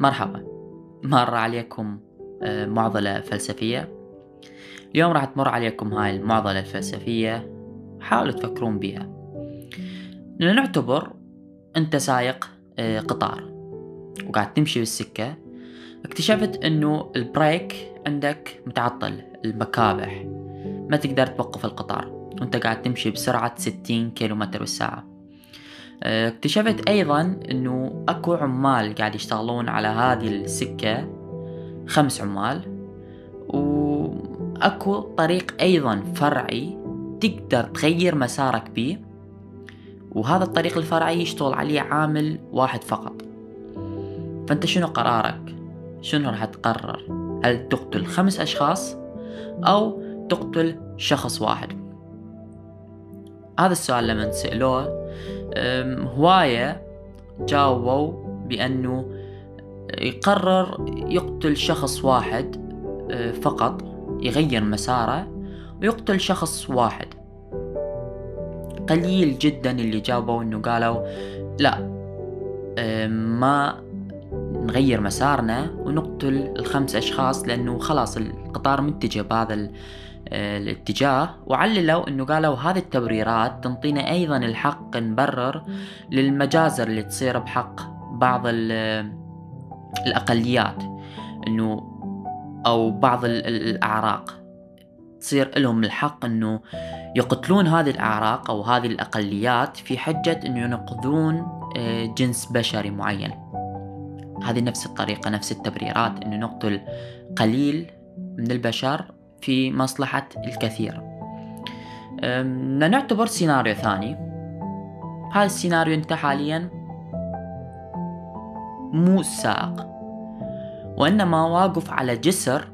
مرحبا. مر عليكم آه، معضلة فلسفية. اليوم راح تمر عليكم هاي المعضلة الفلسفية حاولوا تفكرون بيها. لنعتبر أنت سايق آه، قطار وقاعد تمشي بالسكة اكتشفت إنه البريك عندك متعطل المكابح. ما تقدر توقف القطار وأنت قاعد تمشي بسرعة 60 كيلومتر بالساعة. اكتشفت أيضا إنه أكو عمال قاعد يشتغلون على هذه السكة خمس عمال وأكو طريق أيضا فرعي تقدر تغير مسارك بيه وهذا الطريق الفرعي يشتغل عليه عامل واحد فقط. فأنت شنو قرارك؟ شنو راح تقرر؟ هل تقتل خمس أشخاص أو تقتل شخص واحد؟ هذا السؤال لما سألوه هواية جاوبوا بأنه يقرر يقتل شخص واحد أه، فقط يغير مساره ويقتل شخص واحد. قليل جدا اللي جاوبوا إنه قالوا لا أه، ما نغير مسارنا ونقتل الخمس أشخاص لأنه خلاص القطار متجه بهذا الاتجاه وعللوا إنه قالوا هذه التبريرات تنطينا أيضا الحق نبرر للمجازر اللي تصير بحق بعض الأقليات إنه أو بعض الأعراق. تصير لهم الحق إنه يقتلون هذه الأعراق أو هذه الأقليات في حجة إنه ينقذون آه، جنس بشري معين. هذه نفس الطريقة نفس التبريرات إنه نقتل قليل من البشر في مصلحة الكثير. نعتبر سيناريو ثاني. هذا السيناريو أنت حاليا مو السائق وإنما واقف على جسر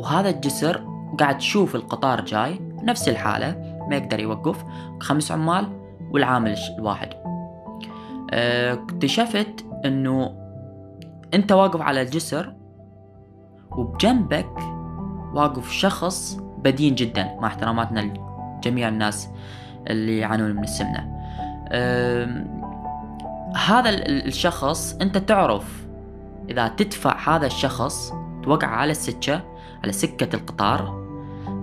وهذا الجسر قاعد تشوف القطار جاي نفس الحالة ما يقدر يوقف. خمس عمال والعامل الواحد. أه، اكتشفت إنه أنت واقف على الجسر وبجنبك واقف شخص بدين جدا مع احتراماتنا لجميع الناس اللي يعانون من السمنة. هذا الشخص أنت تعرف إذا تدفع هذا الشخص توقع على السكة على سكة القطار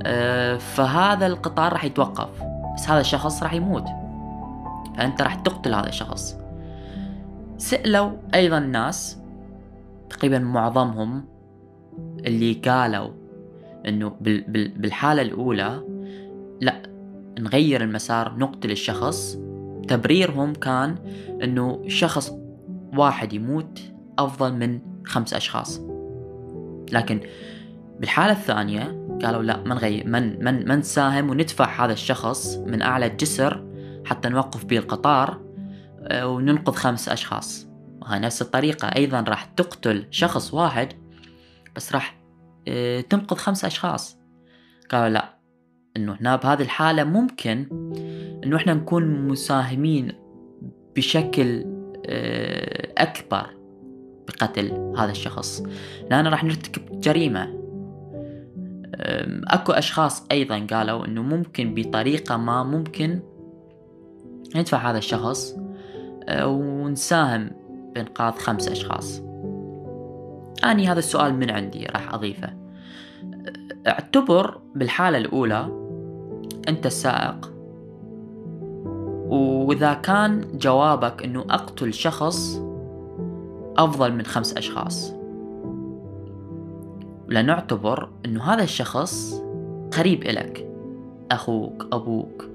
أه فهذا القطار راح يتوقف بس هذا الشخص راح يموت. فأنت راح تقتل هذا الشخص. سألوا أيضا ناس تقريبا معظمهم اللي قالوا إنه بالحالة الأولى لا نغير المسار نقتل الشخص. تبريرهم كان إنه شخص واحد يموت أفضل من خمس أشخاص. لكن بالحالة الثانية قالوا لا ما نغير من من من نساهم وندفع هذا الشخص من أعلى الجسر حتى نوقف به القطار آه، وننقذ خمس أشخاص. وهي نفس الطريقة. أيضا راح تقتل شخص واحد بس راح تنقذ خمس أشخاص. قالوا لا إنه هنا بهذه الحالة ممكن إنه إحنا نكون مساهمين بشكل آه، أكبر بقتل هذا الشخص. لأن راح نرتكب جريمة. أكو أشخاص أيضا قالوا إنه ممكن بطريقة ما ممكن ندفع هذا الشخص آه، ونساهم بإنقاذ خمس أشخاص. أني هذا السؤال من عندي راح أضيفه. اعتبر بالحالة الأولى أنت السائق. وإذا كان جوابك أنه أقتل شخص أفضل من خمس أشخاص. لنعتبر أنه هذا الشخص قريب إلك أخوك أبوك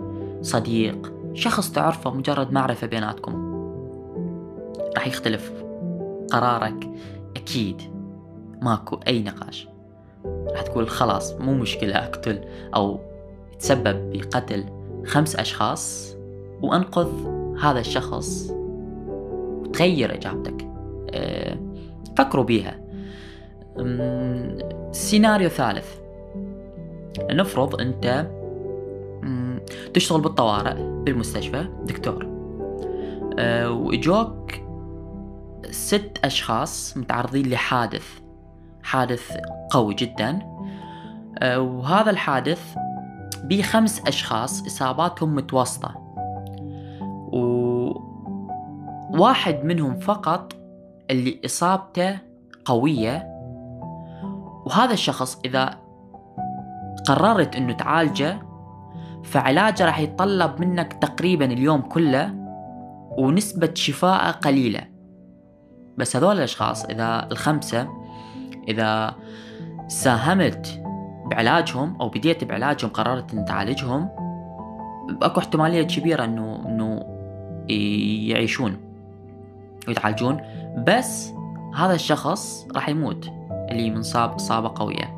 صديق شخص تعرفه مجرد معرفة بيناتكم. راح يختلف قرارك. أكيد. ماكو أي نقاش. راح تقول خلاص مو مشكلة أقتل أو تسبب بقتل خمس أشخاص وأنقذ هذا الشخص. وتغير إجابتك. أه فكروا بيها. سيناريو ثالث. نفرض أنت تشتغل بالطوارئ بالمستشفى دكتور. أه وإجوك ست أشخاص متعرضين لحادث حادث قوي جدا. آه، وهذا الحادث بخمس أشخاص إصاباتهم متوسطة. و... واحد منهم فقط اللي إصابته قوية. وهذا الشخص إذا قررت أنه تعالجه فعلاجه راح يتطلب منك تقريبا اليوم كله ونسبة شفاءه قليلة. بس هذول الأشخاص إذا الخمسة إذا ساهمت بعلاجهم أو بديت بعلاجهم قررت أن تعالجهم أكو احتمالية كبيرة إنه إنه يعيشون ويتعالجون. بس هذا الشخص راح يموت اللي منصاب إصابة قوية.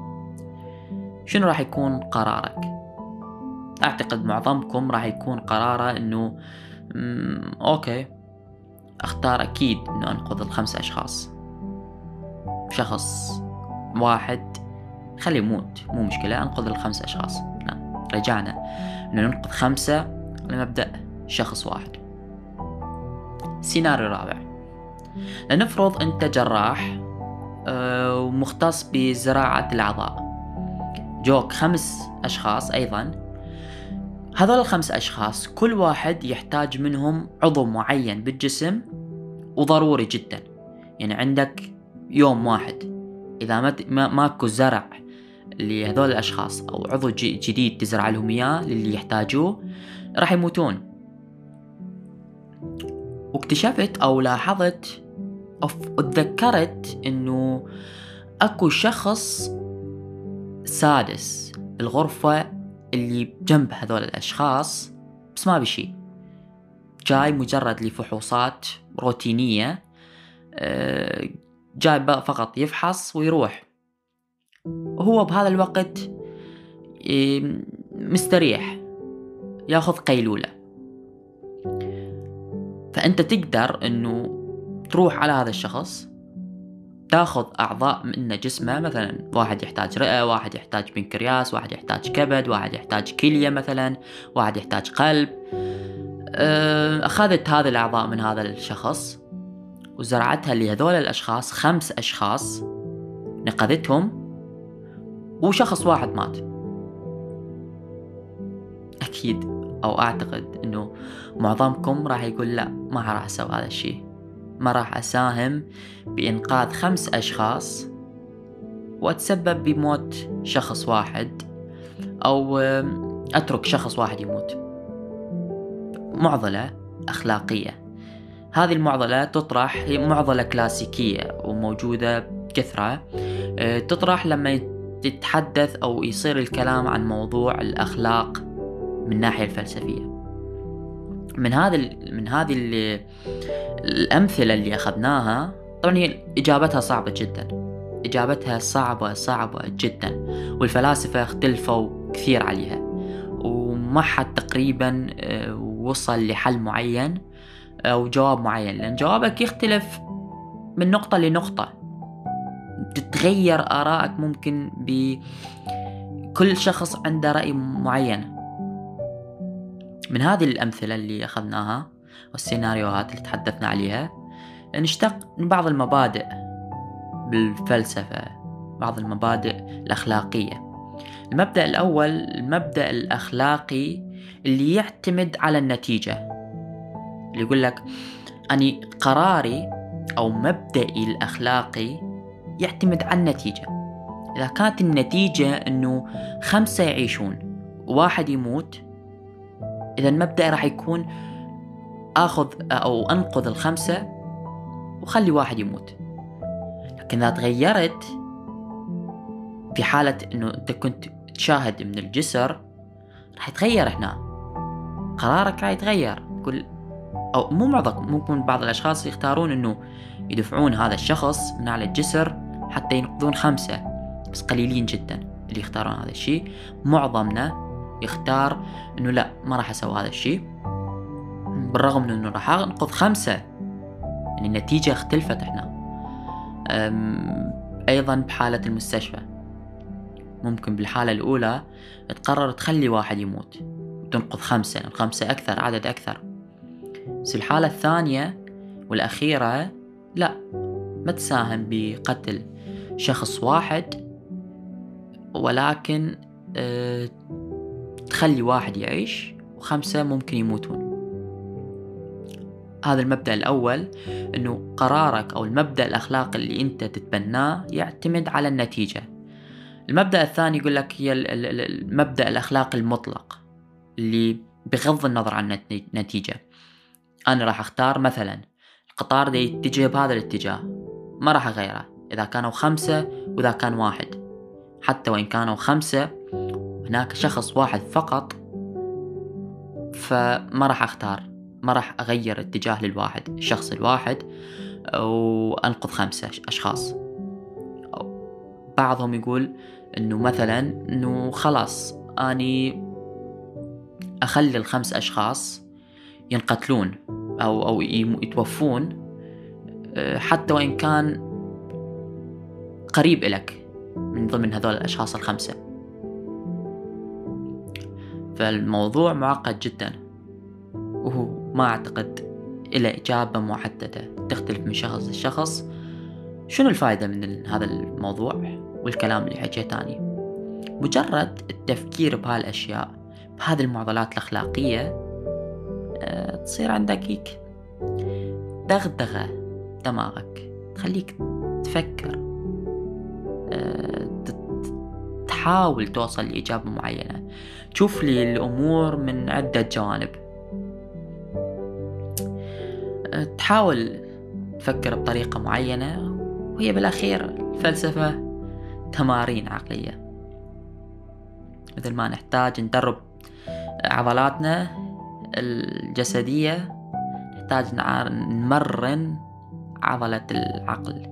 شنو راح يكون قرارك؟ أعتقد معظمكم راح يكون قراره إنه أوكي. أختار أكيد إنه أنقذ الخمس أشخاص. شخص واحد خليه يموت مو مشكلة أنقذ الخمس أشخاص. لا رجعنا. إنه ننقذ خمسة لمبدأ شخص واحد. سيناريو رابع. لنفرض أنت جراح آه، ومختص بزراعة الأعضاء. جوك خمس أشخاص أيضا. هذول الخمس أشخاص كل واحد يحتاج منهم عضو معين بالجسم وضروري جدا. يعني عندك يوم واحد. إذا ما ماكو زرع لهذول الأشخاص أو عضو جديد تزرع لهم إياه للي يحتاجوه راح يموتون. واكتشفت أو لاحظت أو تذكرت إنه أكو شخص سادس الغرفة اللي جنب هذول الأشخاص بس ما بشي جاي مجرد لفحوصات روتينية آه، جاي فقط يفحص ويروح. وهو بهذا الوقت مستريح ياخذ قيلولة. فأنت تقدر أنه تروح على هذا الشخص تاخذ أعضاء من جسمه مثلا. واحد يحتاج رئة واحد يحتاج بنكرياس واحد يحتاج كبد واحد يحتاج كلية مثلا واحد يحتاج قلب. آه، أخذت هذه الأعضاء من هذا الشخص وزرعتها لهذول الأشخاص خمس أشخاص نقذتهم وشخص واحد مات. أكيد أو أعتقد أنه معظمكم راح يقول لا ما راح أسوي هذا الشيء. ما راح أساهم بإنقاذ خمس أشخاص وأتسبب بموت شخص واحد أو أترك شخص واحد يموت. معضلة أخلاقية. هذه المعضلة تطرح هي معضلة كلاسيكية وموجودة بكثرة. أه، تطرح لما تتحدث أو يصير الكلام عن موضوع الأخلاق من الناحية الفلسفية. من هذه من هذه الأمثلة اللي أخذناها طبعا هي إجابتها صعبة جدا. إجابتها صعبة صعبة جدا. والفلاسفة اختلفوا كثير عليها. وما حد تقريبا آه، وصل لحل معين أو جواب معين. لأن جوابك يختلف من نقطة لنقطة. تتغير آرائك ممكن بكل شخص عنده رأي معين. من هذه الأمثلة اللي أخذناها والسيناريوهات اللي تحدثنا عليها نشتق من بعض المبادئ بالفلسفة بعض المبادئ الأخلاقية. المبدأ الأول المبدأ الأخلاقي اللي يعتمد على النتيجة. اللي يقول لك أني قراري أو مبدئي الأخلاقي يعتمد على النتيجة. إذا كانت النتيجة أنه خمسة يعيشون وواحد يموت إذا المبدأ راح يكون آخذ أو أنقذ الخمسة وخلي واحد يموت. لكن إذا تغيرت في حالة إنه أنت كنت تشاهد من الجسر راح يتغير هنا. قرارك راح يتغير. تقول أو مو معظم ممكن بعض الأشخاص يختارون إنه يدفعون هذا الشخص من على الجسر حتى ينقذون خمسة بس قليلين جدا اللي يختارون هذا الشيء. معظمنا يختار إنه لا ما راح أسوي هذا الشيء. بالرغم من إنه راح أنقذ خمسة. يعني النتيجة اختلفت إحنا. أيضا بحالة المستشفى. ممكن بالحالة الأولى تقرر تخلي واحد يموت وتنقذ خمسة. خمسة أكثر عدد أكثر. بس الحالة الثانية والأخيرة لا ما تساهم بقتل شخص واحد. ولكن أه تخلي واحد يعيش وخمسة ممكن يموتون. هذا المبدأ الأول أنه قرارك أو المبدأ الأخلاقي اللي أنت تتبناه يعتمد على النتيجة. المبدأ الثاني يقول لك هي المبدأ الأخلاقي المطلق اللي بغض النظر عن النتيجة أنا راح أختار مثلا القطار ده يتجه بهذا الاتجاه ما راح أغيره. إذا كانوا خمسة وإذا كان واحد. حتى وإن كانوا خمسة هناك شخص واحد فقط فما راح أختار ما راح أغير اتجاه للواحد الشخص الواحد وأنقذ خمسة أشخاص. بعضهم يقول إنه مثلا إنه خلاص أني أخلي الخمس أشخاص ينقتلون أو أو يتوفون حتى وإن كان قريب إلك من ضمن هذول الأشخاص الخمسة. فالموضوع معقد جدا. وهو ما أعتقد إلى إجابة محددة تختلف من شخص لشخص. شنو الفائدة من هذا الموضوع والكلام اللي حكيته تاني؟ مجرد التفكير بهالأشياء بهذه المعضلات الأخلاقية أه تصير عندك هيك دغدغة دماغك. تخليك تفكر. أه تحاول توصل لإجابة معينة. تشوف لي الأمور من عدة جوانب. تحاول تفكر بطريقة معينة وهي بالأخير الفلسفة تمارين عقلية. مثل ما نحتاج ندرب عضلاتنا الجسدية نحتاج نمرن عضلة العقل.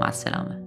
مع السلامة.